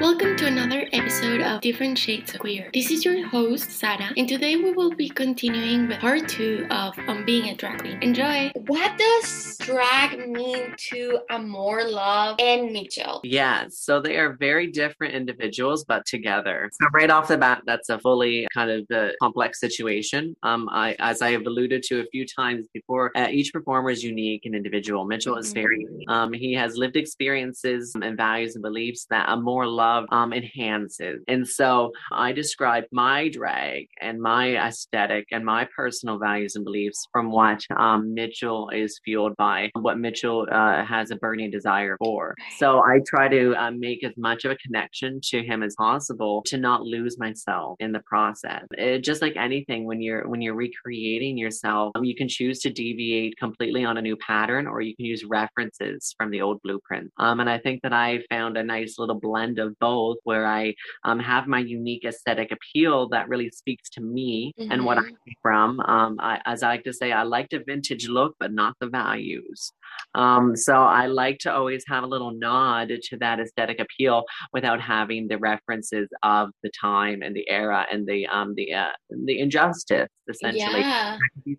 Welcome to another episode of Different Shades of Queer. This is your host, Sara, and today we will be continuing with part two of On Being a Drag Queen. Enjoy! What does drag mean to Amor Love and Mitchell? Yeah, so they are very different individuals, but together. So right off the bat, that's a fully kind of the complex situation. Um, I, as I have alluded to a few times before, uh, each performer is unique and individual. Mitchell is very unique. Um, he has lived experiences and values and beliefs that Amor Love um, enhances. And so I describe my drag and my aesthetic and my personal values and beliefs from what um, Mitchell is fueled by, what Mitchell uh, has a burning desire for. So I try to uh, make as much of a connection to him as possible to not lose myself in the process. It, just like anything, when you're when you're recreating yourself, um, you can choose to deviate completely on a new pattern, or you can use references from the old blueprint. Um, and I think that I found a nice little blend of both where I um, have my unique aesthetic appeal that really speaks to me mm-hmm. and what I'm mm-hmm. from. Um, I, as I like to say, I like the vintage look, but not the values. Um, so I like to always have a little nod to that aesthetic appeal without having the references of the time and the era and the um, the uh, the injustice essentially yeah.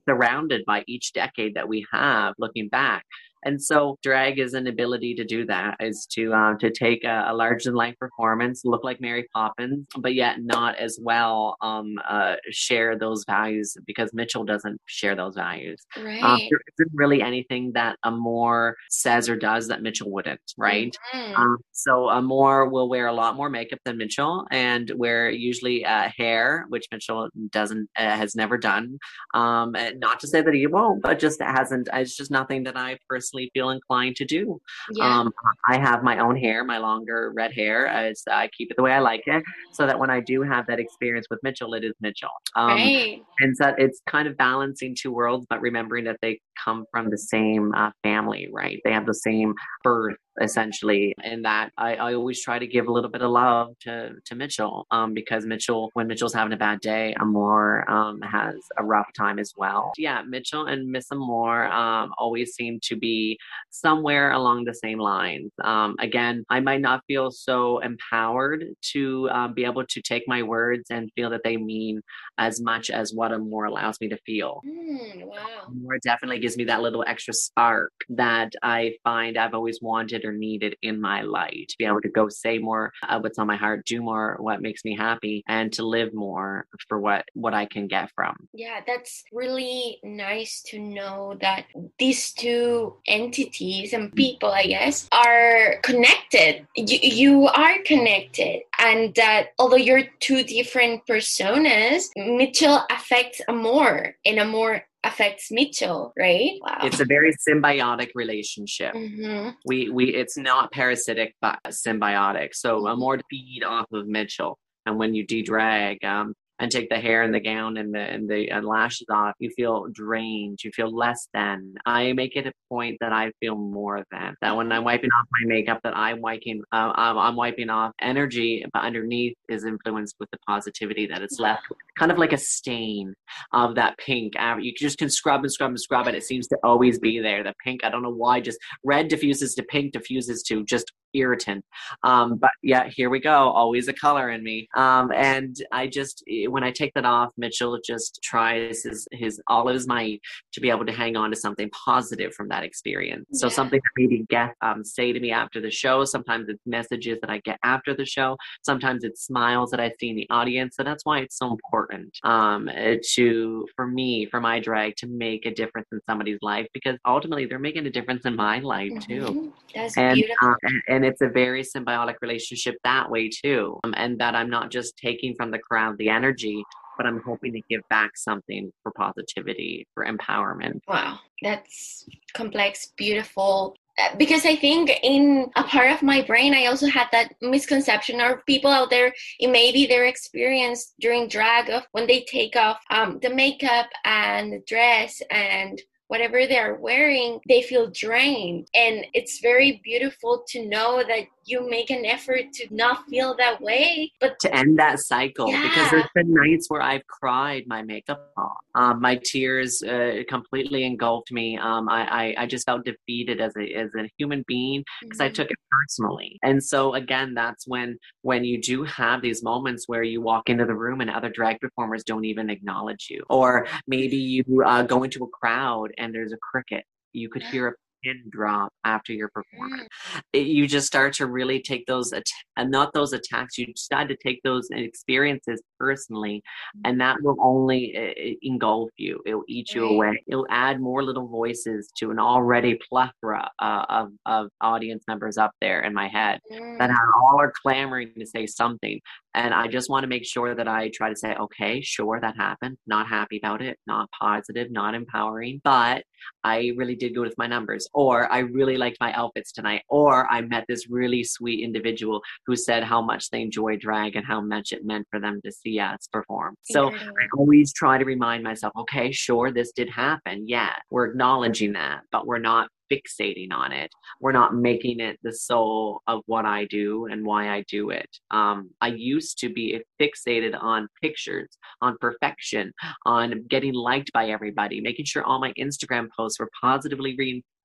surrounded by each decade that we have looking back and so drag is an ability to do that is to um, to take a, a larger than life performance, look like Mary Poppins, but yet not as well um, uh, share those values because Mitchell doesn't share those values. Right. Um, there isn't really anything that Amor says or does that Mitchell wouldn't, right? Mm-hmm. Um, so Amor will wear a lot more makeup than Mitchell and wear usually uh, hair, which Mitchell doesn't uh, has never done. Um, not to say that he won't, but just hasn't. It's just nothing that I personally feel inclined to do. Yeah. Um, I have my own hair, my longer red hair. As I keep it the way I like it, so that when I do have that experience with Mitchell, it is Mitchell. Um, right. And so it's kind of balancing two worlds, but remembering that they come from the same uh, family, right? They have the same birth essentially. And that I, I always try to give a little bit of love to, to Mitchell um, because Mitchell, when Mitchell's having a bad day, Amor um, has a rough time as well. Yeah, Mitchell and Miss Amor um, always seem to be somewhere along the same lines. Um, again, I might not feel so empowered to um, be able to take my words and feel that they mean as much as what Amor allows me to feel. Mm, wow. Amor definitely gives me that little extra spark that I find I've always wanted or needed in my life to be able to go say more uh, what's on my heart, do more what makes me happy, and to live more for what what I can get from. Yeah, that's really nice to know that these two entities and people, I guess, are connected. You, you are connected, and that although you're two different personas, Mitchell affects more in Amor affects Mitchell, right? Wow. It's a very symbiotic relationship. Mm-hmm. We we it's not parasitic but symbiotic. So mm-hmm. more to feed off of Mitchell. And when you de-drag, um, and take the hair and the gown and the and the and lashes off, you feel drained. You feel less than. I make it a point that I feel more than. That when I'm wiping off my makeup, that I'm wiping, uh, I'm, I'm wiping off energy, but underneath is influenced with the positivity that it's left, kind of like a stain of that pink. You just can scrub and scrub and scrub, and it seems to always be there. The pink, I don't know why, just red diffuses to pink, diffuses to just irritant. Um, but yeah, here we go. Always a color in me. Um, and I just, when I take that off, Mitchell just tries his, his all of his might to be able to hang on to something positive from that experience. So yeah. something that maybe get um, say to me after the show. Sometimes it's messages that I get after the show. Sometimes it's smiles that I see in the audience. So that's why it's so important um, to for me, for my drag, to make a difference in somebody's life because ultimately they're making a difference in my life too. Mm-hmm. That's and, beautiful. Uh, and, and and it's a very symbiotic relationship that way too. Um, and that i'm not just taking from the crowd the energy but i'm hoping to give back something for positivity for empowerment. Wow that's complex beautiful. Uh, because I think in a part of my brain, I also had that misconception of people out there, it may be their experience during drag of when they take off um, the makeup and the dress and whatever they're wearing, they feel drained. And it's very beautiful to know that you make an effort to not feel that way but to end that cycle Yeah. because there's been nights where I've cried my makeup off. Um, my tears uh, completely engulfed me. Um, I, I I just felt defeated as a as a human being because I Mhm. took it personally. And so again, that's when when you do have these moments where you walk into the room and other drag performers don't even acknowledge you, or maybe you uh, go into a crowd and there's a cricket. You could hear a pin drop after your performance. It- you just start to really take those and not those attacks. You start to take those experiences personally, and that will only uh, engulf you. It'll eat you Right. away. It'll add more little voices to an already plethora uh, of of audience members up there in my head that Mm. are all are clamoring to say something. And I just want to make sure that I try to say, okay, sure, that happened. Not happy about it. Not positive. Not empowering. But I really did good with my numbers. Or I really liked my outfits tonight. Or I met this really sweet individual who said how much they enjoy drag and how much it meant for them to see us perform. So Incredible. I always try to remind myself, okay, sure, this did happen. Yeah, we're acknowledging that, but we're not fixating on it. We're not making it the soul of what I do and why I do it. Um, I used to be fixated on pictures, on perfection, on getting liked by everybody, making sure all my Instagram posts were positively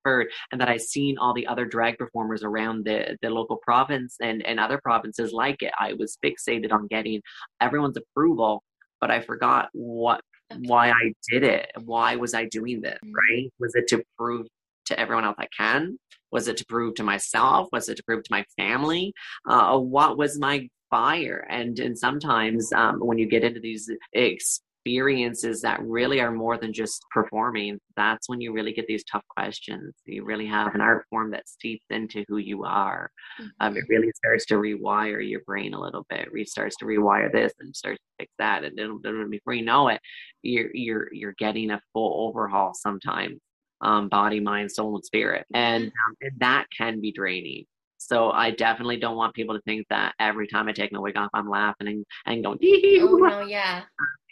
and that I seen all the other drag performers around the, the local province and, and other provinces like it. I was fixated on getting everyone's approval, but I forgot what Okay. why I did it. Why was I doing this? Mhm. Right? Was it to prove to everyone else I can? Was it to prove to myself? Was it to prove to my family? Uh, what was my fire? And and sometimes um, when you get into these experiences that really are more than just performing, that's when you really get these tough questions. You really have an art form that seeps into who you are um, it really starts to rewire your brain a little bit. Re starts to rewire this and starts to fix that, and then, then before you know it, you're you're you're getting a full overhaul sometimes, um, body, mind, soul, and spirit, and um, and that can be draining. So I definitely don't want people to think that every time I take my wig off, I'm laughing and, and going. oh no yeah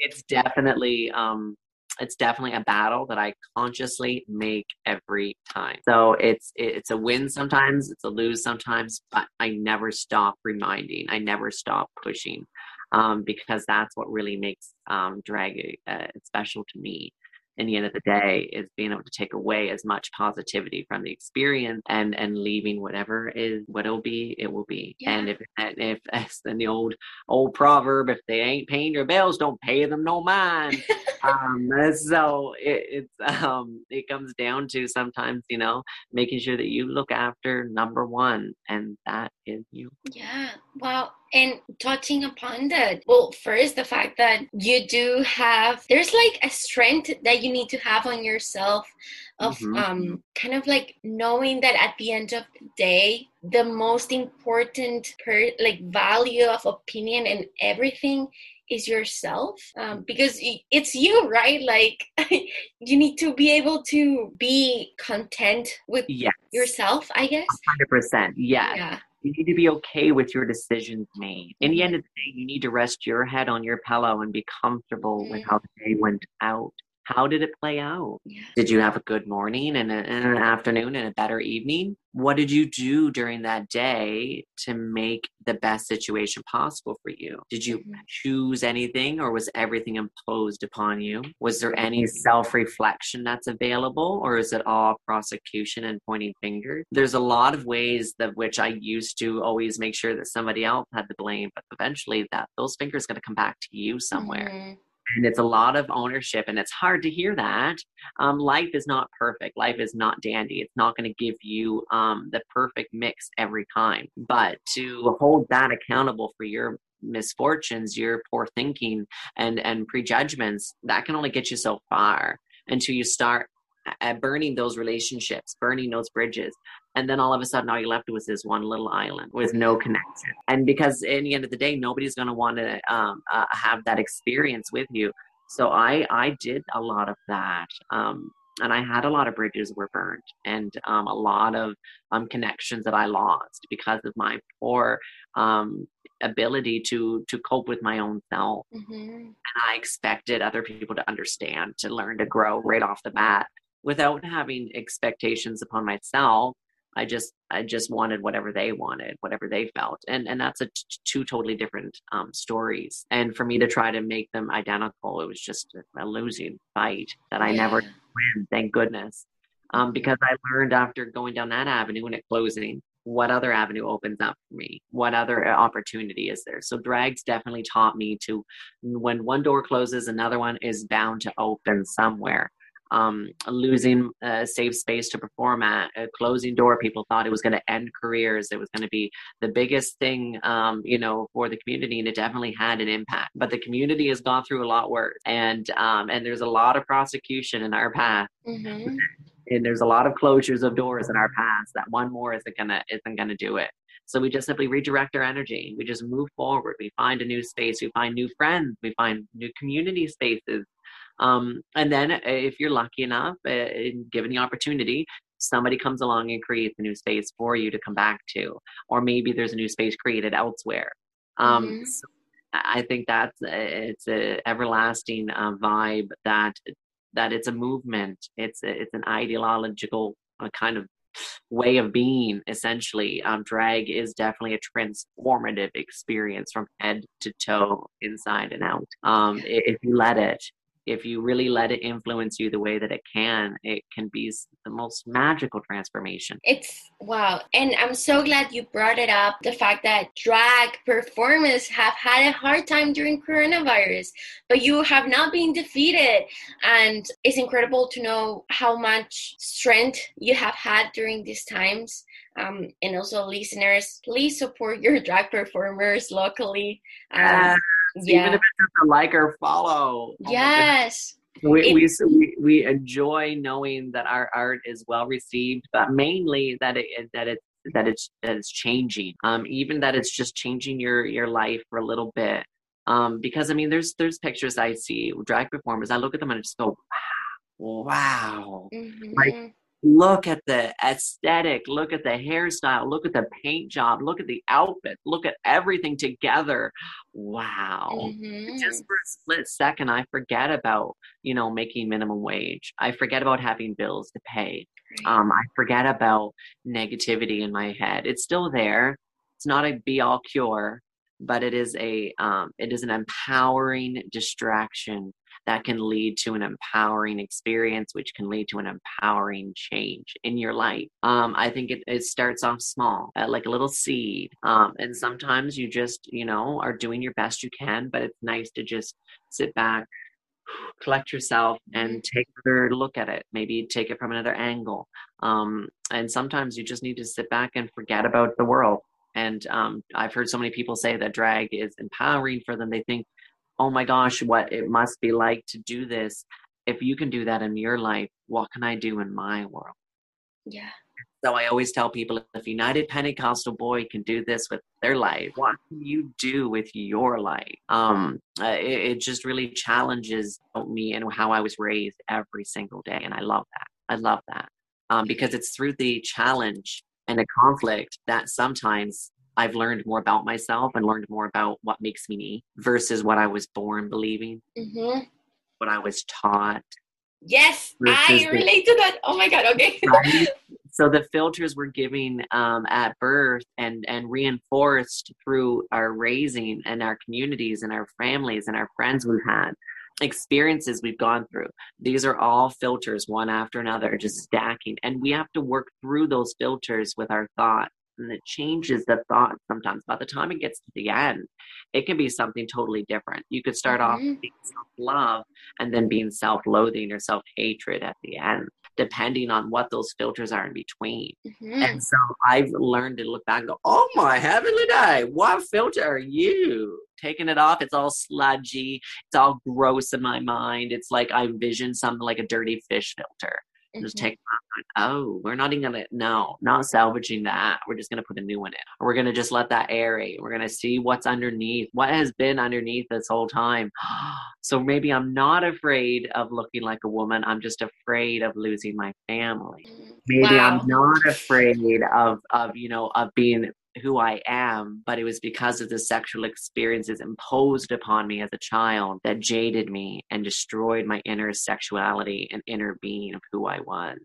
It's definitely um, it's definitely a battle that I consciously make every time. So it's it's a win sometimes, it's a lose sometimes, but I never stop reminding. I never stop pushing, um, because that's what really makes um, drag uh, special to me. In the end of the day, is being able to take away as much positivity from the experience and and leaving whatever is what it'll be, it will be. And Yeah. if and if as in the old old proverb, if they ain't paying your bills, don't pay them no mind um so it, it's um it comes down to sometimes you know making sure that you look after number one and that is you Yeah, wow. And touching upon that, well, first, the fact that you do have, there's like a strength that you need to have on yourself of Mhm. um, kind of like knowing that at the end of the day, the most important per like value of opinion and everything is yourself. Um, because it's you right? Like you need to be able to be content with yes. yourself i guess. 100% yes. Yeah you need to be okay with your decisions made. In the Mhm. end of the day you need to rest your head on your pillow and be comfortable with how the day went out how did it play out yeah Did you have a good morning and, a, and an afternoon and a better evening? What did you do during that day to make the best situation possible for you? Did you Mhm. choose anything or was everything imposed upon you? Was there any self reflection that's available or is it all prosecution and pointing fingers? There's a lot of ways that which I used to always make sure that somebody else had the blame, but eventually that those fingers going to come back to you somewhere Mhm. And it's a lot of ownership and it's hard to hear that. Um, life is not perfect. Life is not dandy. It's not going to give you um, the perfect mix every time. But to hold that accountable for your misfortunes your poor thinking and and prejudgments that can only get you so far until you start uh, burning those relationships burning those bridges and then all of a sudden all you left was this one little island with no connection. And because in the end of the day nobody's going to want to um, uh, have that experience with you. So i i did a lot of that um, and i had a lot of bridges were burned and um, a lot of um, connections that i lost because of my poor um, ability to to cope with my own self. Mhm. and I expected other people to understand, to learn to grow right off the bat without having expectations upon myself I just I just wanted whatever they wanted, whatever they felt, and and that's a t- two totally different um, stories. And for me to try to make them identical, it was just a losing fight that I yeah. never win. Thank goodness, um, because I learned after going down that avenue and it closing what other avenue opens up for me what other uh, opportunity is there so drags definitely taught me to when one door closes another one is bound to open somewhere um, losing a safe space to perform at, a closing door. People thought it was going to end careers. It was going to be the biggest thing, um, you know, for the community, and it definitely had an impact. But the community has gone through a lot worse, and um, and there's a lot of prosecution in our path. Mm-hmm. And there's a lot of closures of doors in our past that one more isn't gonna isn't gonna do it. So we just simply redirect our energy. We just move forward. We find a new space. We find new friends. We find new community spaces. Um, and then uh, if you're lucky enough, uh, given the opportunity, somebody comes along and creates a new space for you to come back to, or maybe there's a new space created elsewhere. Um, mm-hmm. so I think that's uh, it's a everlasting uh, vibe that that it's a movement. It's it's an ideological uh, kind of way of being essentially um, drag is definitely a transformative experience from head to toe inside and out um, if you let it if you really let it influence you the way that it can, it can be the most magical transformation. It's wow. And I'm so glad you brought it up the fact that drag performers have had a hard time during coronavirus, but you have not been defeated. And it's incredible to know how much strength you have had during these times. Um, and also, listeners, please support your drag performers locally. Um, yeah. even if it's just a like or follow. Oh yes. We, it, we, we enjoy knowing that our art is well received, but mainly that it that it's that it's that it's changing. Um, even that it's just changing your your life for a little bit. Um, because I mean, there's there's pictures I see drag performers. I look at them and I just go, wow, wow. Mm-hmm. Like look at the aesthetic, look at the hairstyle, look at the paint job, look at the outfit, look at everything together. Wow. Mm-hmm. Just for a split second, I forget about, you know, making minimum wage. I forget about having bills to pay. Um, I forget about negativity in my head. It's still there. It's not a be all cure, but it is a um, it is an empowering distraction that can lead to an empowering experience, which can lead to an empowering change in your life. Um, I think it, it starts off small, uh, like a little seed. Um, and sometimes you just, you know, are doing your best you can, but it's nice to just sit back, collect yourself and take another look at it maybe take it from another angle um, and sometimes you just need to sit back and forget about the world and um, i've heard so many people say that drag is empowering for them they think oh my gosh, what it must be like to do this. If you can do that in your life, what can I do in my world? Yeah. So I always tell people if United Pentecostal Boy can do this with their life, what can you do with your life? Um, uh, it, it just really challenges me and how I was raised every single day. And I love that. I love that um, because it's through the challenge and the conflict that sometimes I've learned more about myself and learned more about what makes me me versus what I was born believing, mm-hmm. what I was taught. Yes, I relate the, to that. Oh my God, okay. right? So the filters we're giving um, at birth and, and reinforced through our raising and our communities and our families and our friends we've had, experiences we've gone through. These are all filters, one after another, just stacking. And we have to work through those filters with our thought and it changes the thought sometimes. By the time it gets to the end, it can be something totally different. You could start mm-hmm. off being self love and then being self loathing or self hatred at the end, depending on what those filters are in between. Mm-hmm. And so I've learned to look back and go, oh my heavenly day, what filter are you? Taking it off, it's all sludgy, it's all gross in my mind. It's like I envision something like a dirty fish filter. Mm-hmm. Just take oh, we're not even gonna no, not salvaging that. We're just gonna put a new one in. We're gonna just let that aerate. We're gonna see what's underneath, what has been underneath this whole time. so maybe I'm not afraid of looking like a woman. I'm just afraid of losing my family. Maybe wow. I'm not afraid of of you know of being who I am, but it was because of the sexual experiences imposed upon me as a child that jaded me and destroyed my inner sexuality and inner being of who I was.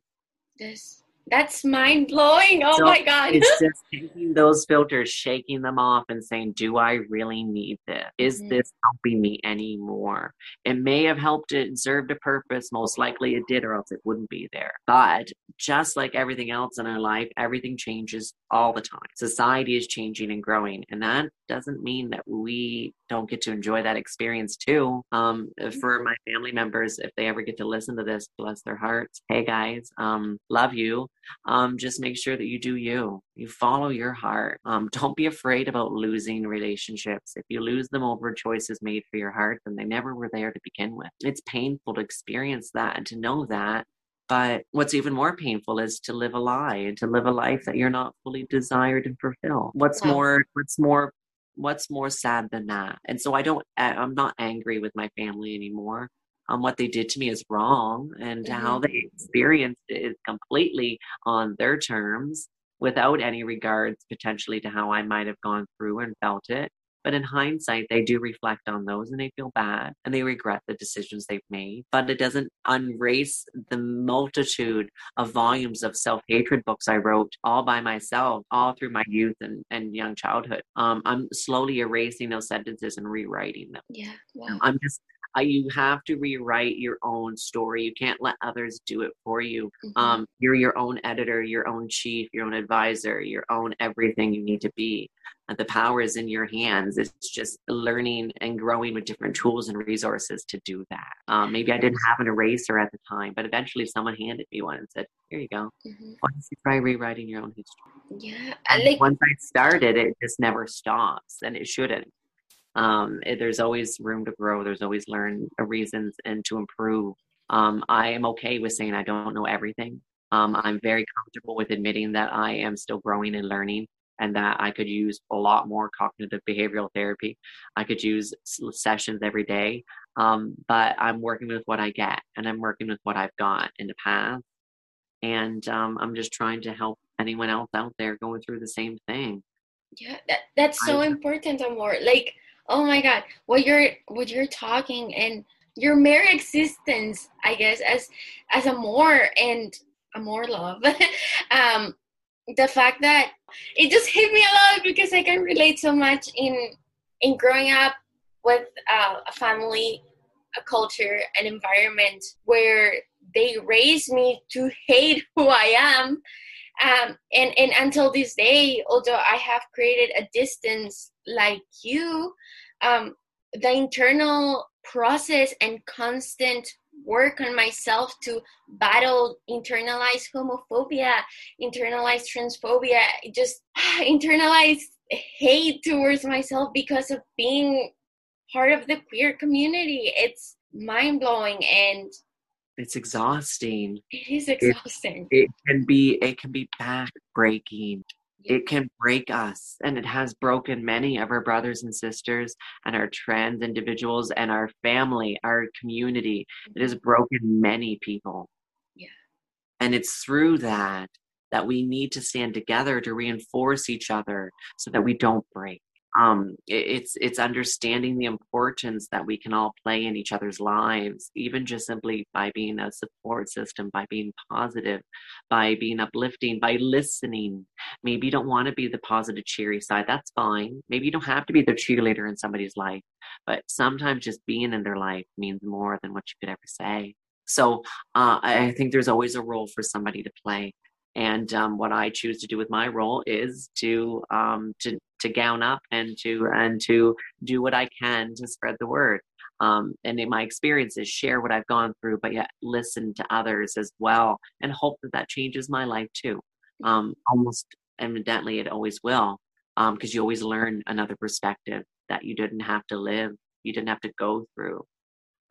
Yes. That's mind blowing. Oh so my God. it's just taking those filters, shaking them off, and saying, Do I really need this? Is mm-hmm. this helping me anymore? It may have helped it served a purpose. Most likely it did, or else it wouldn't be there. But just like everything else in our life, everything changes all the time. Society is changing and growing. And that doesn't mean that we don't get to enjoy that experience too. Um, for my family members, if they ever get to listen to this, bless their hearts. Hey guys, um, love you. Um, just make sure that you do you. You follow your heart. Um, don't be afraid about losing relationships. If you lose them over choices made for your heart, then they never were there to begin with. It's painful to experience that and to know that. But what's even more painful is to live a lie and to live a life that you're not fully desired and fulfill. What's more, what's more what's more sad than that and so i don't i'm not angry with my family anymore um, what they did to me is wrong and mm-hmm. how they experienced it is completely on their terms without any regards potentially to how i might have gone through and felt it but in hindsight, they do reflect on those and they feel bad and they regret the decisions they've made. But it doesn't unrace the multitude of volumes of self hatred books I wrote all by myself, all through my youth and, and young childhood. Um, I'm slowly erasing those sentences and rewriting them. Yeah. Wow. I'm just uh, you have to rewrite your own story. You can't let others do it for you. Mm-hmm. Um, you're your own editor, your own chief, your own advisor, your own everything you need to be. Uh, the power is in your hands. It's just learning and growing with different tools and resources to do that. Um, maybe I didn't have an eraser at the time, but eventually someone handed me one and said, "Here you go. Mm-hmm. Why don't you try rewriting your own history?" Yeah, and like- once I started, it just never stops, and it shouldn't um, it, there's always room to grow. There's always learn uh, reasons and to improve. Um, i am okay with saying i don't know everything. Um, i'm very comfortable with admitting that i am still growing and learning and that i could use a lot more cognitive behavioral therapy. I could use sessions every day. Um, but i'm working with what i get and i'm working with what i've got in the past. And um, i'm just trying to help anyone else out there going through the same thing. Yeah that, that's so I, important amor. Like oh my god. What you're what you're talking and your mere existence i guess as as Amor and Amor Love. Um the fact that it just hit me a lot because i can relate so much in in growing up with uh, a family a culture an environment where they raised me to hate who i am um, and and until this day although i have created a distance like you um, the internal process and constant work on myself to battle internalized homophobia internalized transphobia just internalized hate towards myself because of being part of the queer community. It's mind-blowing and it's exhausting. It is exhausting. it, it can be it can be back-breaking. It can break us and it has broken many of our brothers and sisters and our trans individuals and our family our community. It has mm-hmm. broken many people. Yeah. And it's through that that we need to stand together to reinforce each other so that we don't break um, it's it's understanding the importance that we can all play in each other's lives even just simply by being a support system by being positive by being uplifting by listening. Maybe you don't want to be the positive cheery side that's fine. Maybe you don't have to be the cheerleader in somebody's life but sometimes just being in their life means more than what you could ever say. So uh, i think there's always a role for somebody to play and um, what I choose to do with my role is to um, to to gown up and to and to do what I can to spread the word. Um, and in my experiences, share what I've gone through, but yet listen to others as well, and hope that that changes my life too. Um, almost evidently, it always will, because um, you always learn another perspective that you didn't have to live, you didn't have to go through.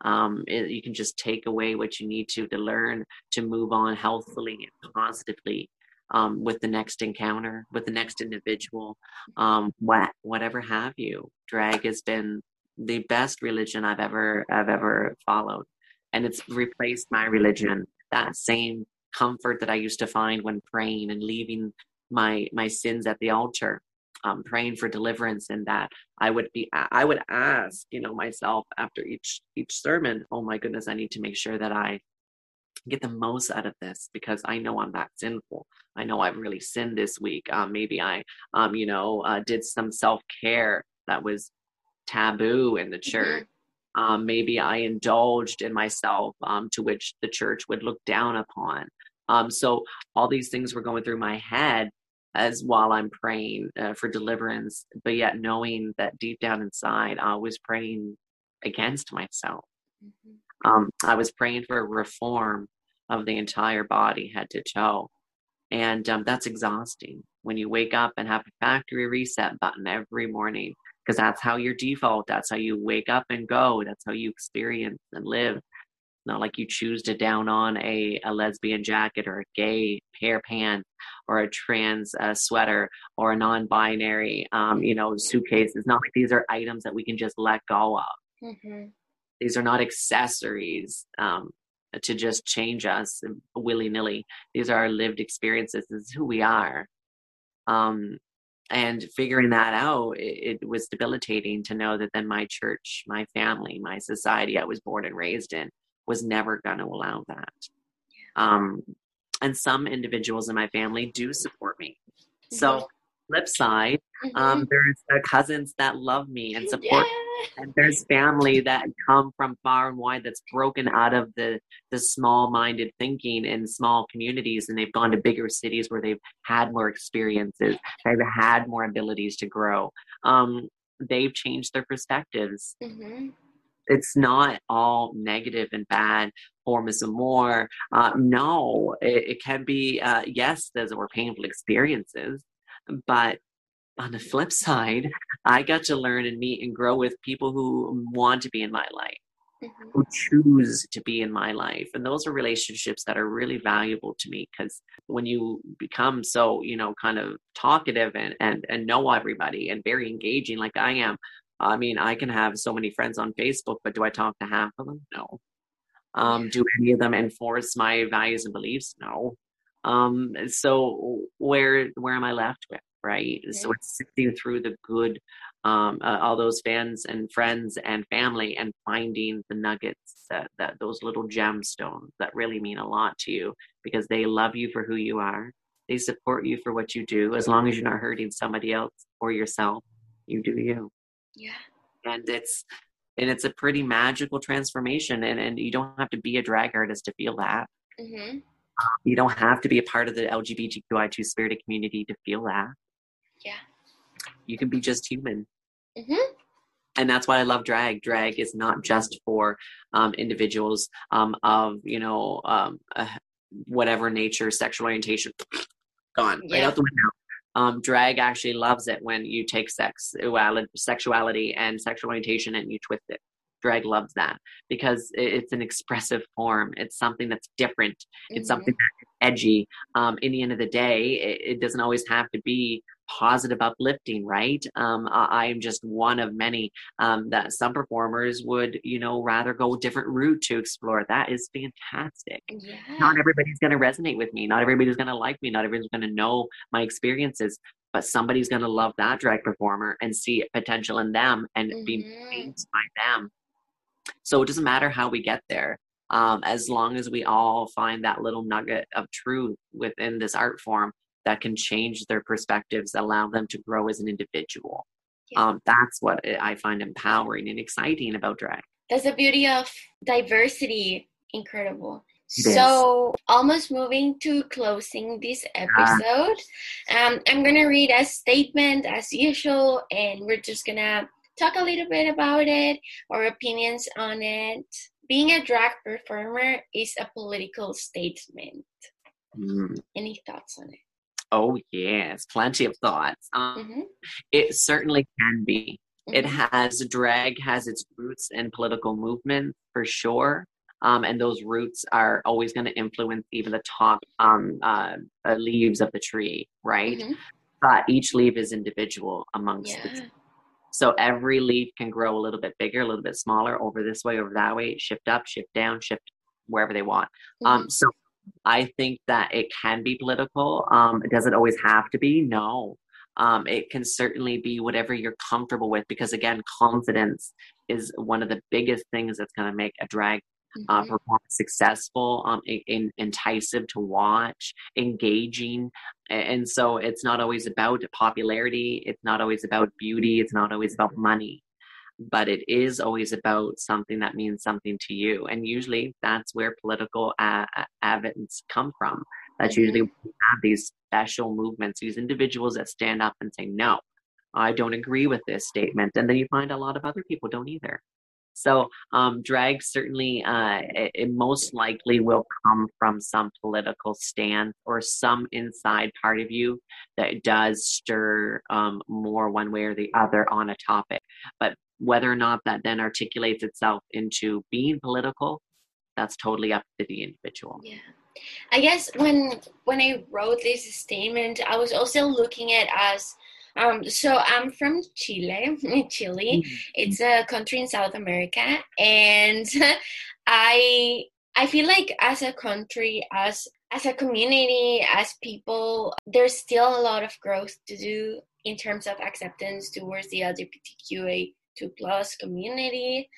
Um, it, you can just take away what you need to to learn to move on healthfully and positively um, with the next encounter, with the next individual, um, what whatever have you. Drag has been the best religion I've ever I've ever followed, and it's replaced my religion. That same comfort that I used to find when praying and leaving my my sins at the altar um, praying for deliverance and that i would be i would ask you know myself after each each sermon oh my goodness i need to make sure that i get the most out of this because I know I'm that sinful. I know I've really sinned this week. Um, maybe I, um, you know, uh, did some self care that was taboo in the mm-hmm. church. Mm-hmm. Um, maybe I indulged in myself, um, to which the church would look down upon. Um, so all these things were going through my head as while I'm praying uh, for deliverance, but yet knowing that deep down inside, I was praying against myself. Mm-hmm. Um, I was praying for reform of the entire body, head to toe. And um, that's exhausting when you wake up and have a factory reset button every morning, because that's how your default, that's how you wake up and go, that's how you experience and live. Not like you choose to down on a, a lesbian jacket or a gay pair pants or a trans uh, sweater or a non-binary, um, you know, suitcase. It's not like these are items that we can just let go of. Mm-hmm. These are not accessories. Um, to just change us willy nilly. These are our lived experiences. This is who we are. Um, and figuring that out, it, it, was debilitating to know that then my church, my family, my society I was born and raised in was never going to allow that. Um, and some individuals in my family do support me. Mm-hmm. So, flip side, um, mm-hmm. um, there's uh, cousins that love me and support. Yeah and there's family that come from far and wide that's broken out of the the small minded thinking in small communities and they've gone to bigger cities where they've had more experiences they've had more abilities to grow um, they've changed their perspectives mm-hmm. It's not all negative and bad forms of more uh, no it, it, can be uh, yes those were painful experiences but on the flip side, I got to learn and meet and grow with people who want to be in my life, mm-hmm. who choose to be in my life. And those are relationships that are really valuable to me because when you become so, you know, kind of talkative and, and, and know everybody and very engaging like I am, I mean, I can have so many friends on Facebook, but do I talk to half of them? No. Um, do any of them enforce my values and beliefs? No. Um, so where where am I left with? right? Okay. So it's sifting through the good, um, uh, all those fans and friends and family, and finding the nuggets that, that those little gemstones that really mean a lot to you because they love you for who you are. They support you for what you do, as long as you're not hurting somebody else or yourself. You do you. Yeah. And it's and it's a pretty magical transformation, and and you don't have to be a drag artist to feel that. Mm-hmm. You don't have to be a part of the LGBTQI2 spirited community to feel that. Yeah. You can be just human. Mm-hmm. And that's why I love drag. Drag is not just for um, individuals um, of, you know, um, uh, whatever nature, sexual orientation. Gone yeah. right out the window. Um, drag actually loves it when you take sex, sexuality and sexual orientation and you twist it. Drag loves that because it's an expressive form. It's something that's different. It's mm-hmm. something that's edgy. Um, in the end of the day, it, it doesn't always have to be positive uplifting right? Um, i am just one of many um, that some performers would you know rather go a different route to explore. That is fantastic. Yeah. not everybody's going to resonate with me. Not everybody's going to like me. Not everybody's going to know my experiences. But somebody's going to love that drag performer and see potential in them and mm-hmm. be moved by them. So it doesn't matter how we get there. Um, as long as we all find that little nugget of truth within this art form that can change their perspectives, allow them to grow as an individual. Yeah. Um, that's what I find empowering and exciting about drag. That's the beauty of diversity. Incredible. So, almost moving to closing this episode, um, I'm gonna read a statement as usual, and we're just gonna talk a little bit about it, our opinions on it. Being a drag performer is a political statement. Mm. Any thoughts on it? Oh, yes, plenty of thoughts. Um, mm-hmm. It certainly can be. Mm-hmm. It has drag has its roots in political movement for sure. Um, and those roots are always going to influence even the top um, uh, uh, leaves of the tree, right? Mm-hmm. But each leaf is individual amongst yeah. the so every leaf can grow a little bit bigger, a little bit smaller, over this way, over that way, shift up, shift down, shift wherever they want. Um, mm-hmm. so I think that it can be political. Um, does it always have to be? No. Um, it can certainly be whatever you're comfortable with because, again, confidence is one of the biggest things that's going to make a drag uh, mm-hmm. uh, successful, um, in, in, enticing to watch, engaging. And so it's not always about popularity. It's not always about beauty. It's not always about money. But it is always about something that means something to you. And usually that's where political uh, evidence come from. That's mm-hmm. usually we have these special movements, these individuals that stand up and say, no, I don't agree with this statement. And then you find a lot of other people don't either. So um, drag certainly, uh, it, it, most likely will come from some political stance or some inside part of you that does stir um, more one way or the other on a topic. But whether or not that then articulates itself into being political, that's totally up to the individual. Yeah. I guess when when I wrote this statement, I was also looking at us um, so I'm from Chile, Chile. Mm-hmm. It's a country in South America, and I I feel like as a country, as as a community, as people, there's still a lot of growth to do in terms of acceptance towards the LGBTQA2 plus community,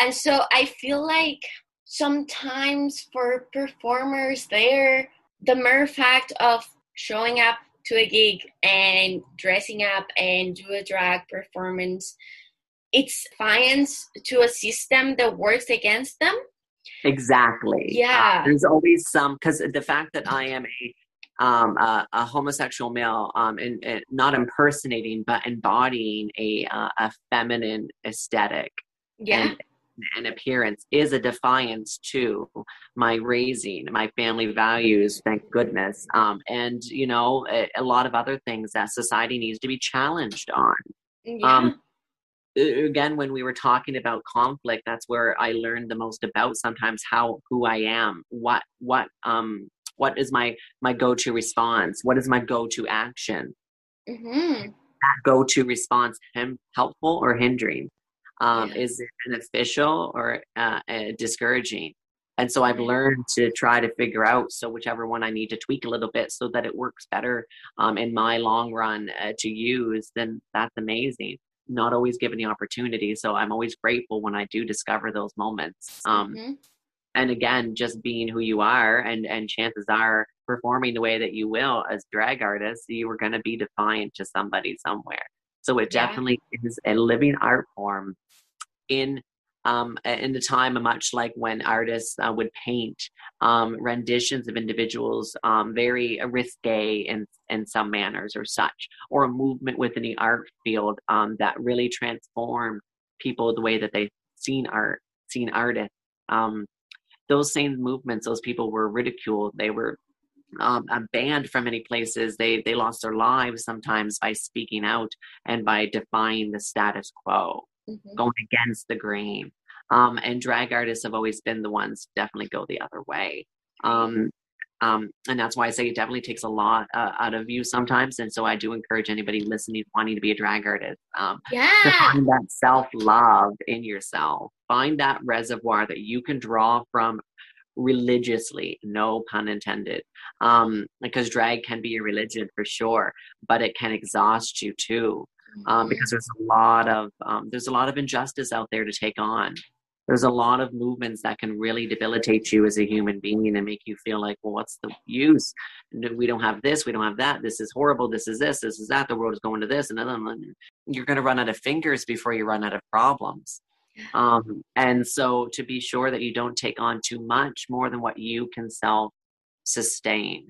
and so I feel like sometimes for performers there, the mere fact of showing up to a gig and dressing up and do a drag performance it's defiance to a system that works against them. Exactly. Yeah. Uh, there's always some because the fact that i am a um, a, a, homosexual male, um, and, and, not impersonating, but embodying a uh, a feminine aesthetic. Yeah. And, and appearance is a defiance to my raising, my family values, thank goodness. Um, and, you know, a, a, lot of other things that society needs to be challenged on. Yeah. Um, again, when we were talking about conflict, that's where I learned the most about sometimes how, who I am, what, what, um, what is my, my go-to response? What is my go-to action? Mm-hmm. That go-to response, him helpful or hindering? um, yeah. is beneficial or uh, uh, discouraging and so i've learned to try to figure out so whichever one i need to tweak a little bit so that it works better um, in my long run uh, to use then that's amazing not always given the opportunity so i'm always grateful when i do discover those moments um, mm-hmm. And again just being who you are and and chances are performing the way that you will as drag artists you are going to be defiant to somebody somewhere so it yeah. definitely is a living art form in um, in the time much like when artists uh, would paint um, renditions of individuals um, very risque in, in some manners or such, or a movement within the art field um, that really transformed people the way that they seen art, seen artists. Those same movements, those people were ridiculed. They were um, banned from many places. They they lost their lives sometimes by speaking out and by defying the status quo mm-hmm. going against the grain. Um, and drag artists have always been the ones definitely go the other way. Um, um, and that's why I say it definitely takes a lot uh, out of you sometimes. And so I do encourage anybody listening wanting to be a drag artist um, yeah. to find that self love in yourself. Find that reservoir that you can draw from religiously, no pun intended. Um, because drag can be a religion for sure, but it can exhaust you too um, because there's a lot of um, there's a lot of injustice out there to take on. There's a lot of movements that can really debilitate you as a human being and make you feel like, well, what's the use? We don't have this, we don't have that. This is horrible. This is this. This is that. The world is going to this, and then you're going to run out of fingers before you run out of problems. Um, and so, to be sure that you don't take on too much more than what you can self sustain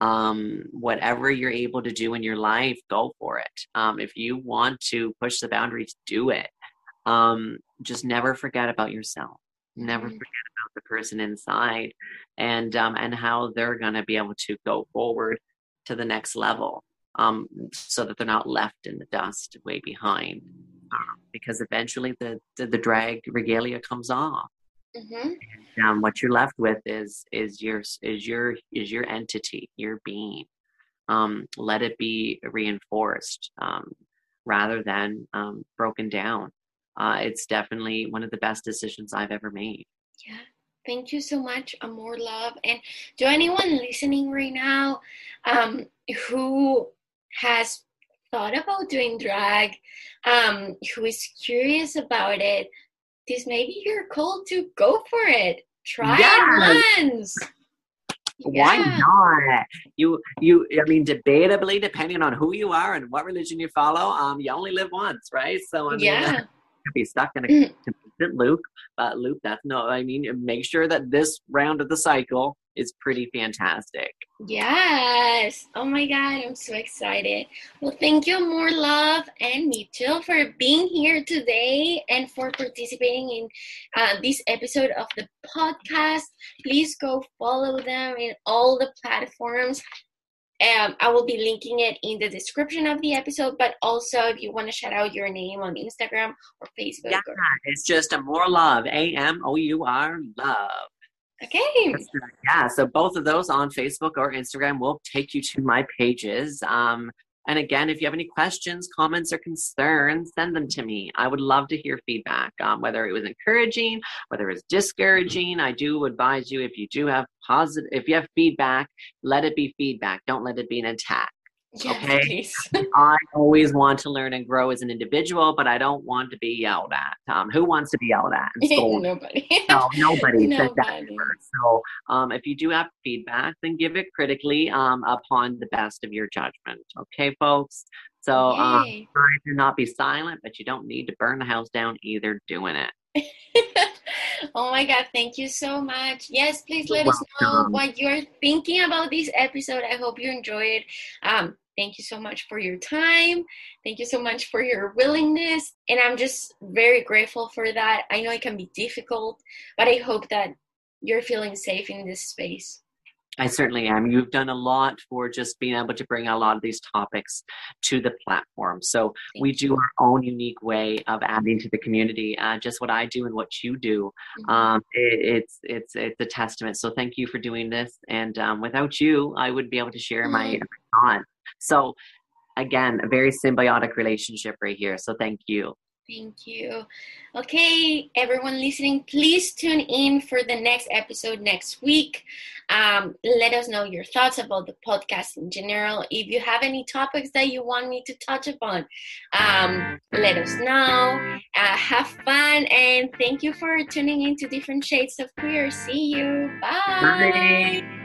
um, whatever you're able to do in your life, go for it. Um, if you want to push the boundaries, do it. Um, just never forget about yourself. Never mm-hmm. forget about the person inside, and um, and how they're going to be able to go forward to the next level, um, so that they're not left in the dust way behind. Um, because eventually the, the the drag regalia comes off Mm-hmm. And, um, what you're left with is is your is your is your entity, your being. Um, let it be reinforced um, rather than um, broken down. Uh, it's definitely one of the best decisions I've ever made. Yeah. Thank you so much, Amor Love. And to anyone listening right now um, who has thought about doing drag, um, who is curious about it, this may be your call to go for it. Try yes. it once. Why not? You you I mean debatably depending on who you are and what religion you follow, um you only live once, right? So I mean yeah. be stuck in a mm. constant loop. But loop that's no I mean make sure that this round of the cycle is pretty fantastic. Yes. Oh my God, I'm so excited. Well, thank you, More Love and Mitchell, for being here today and for participating in uh, this episode of the podcast. Please go follow them in all the platforms. Um, I will be linking it in the description of the episode, but also if you want to shout out your name on Instagram or Facebook. Yeah, or- it's just Amor love, A M O U R love. Okay. Yeah, so both of those on Facebook or Instagram will take you to my pages. Um, and again, if you have any questions, comments, or concerns, send them to me. I would love to hear feedback, um, whether it was encouraging, whether it was discouraging. I do advise you if you do have positive, if you have feedback, let it be feedback. Don't let it be an attack. Okay. I always want to learn and grow as an individual, but I don't want to be yelled at. Um, who wants to be yelled at? nobody. no, nobody, nobody. said that. So, um, if you do have feedback, then give it critically um, upon the best of your judgment. Okay, folks. So, um, try to not be silent, but you don't need to burn the house down either doing it. oh my god thank you so much yes please let us know what you're thinking about this episode i hope you enjoyed um, thank you so much for your time. Thank you so much for your willingness. And i'm just very grateful for that. I know it can be difficult but i hope that you're feeling safe in this space I certainly am. You've done a lot for just being able to bring a lot of these topics to the platform. So Thank we do our own unique way of adding to the community. Uh, just what I do and what you do, mm-hmm. um, it, it's it's it's a testament. So thank you for doing this. And um, without you, I wouldn't be able to share my thought. So again, a very symbiotic relationship right here. So thank you. Thank you. Okay, everyone listening, please tune in for the next episode next week. Um, let us know your thoughts about the podcast in general. If you have any topics that you want me to touch upon, um, let us know. Uh, have fun and thank you for tuning in to Different Shades of Queer. See you. Bye. Bye.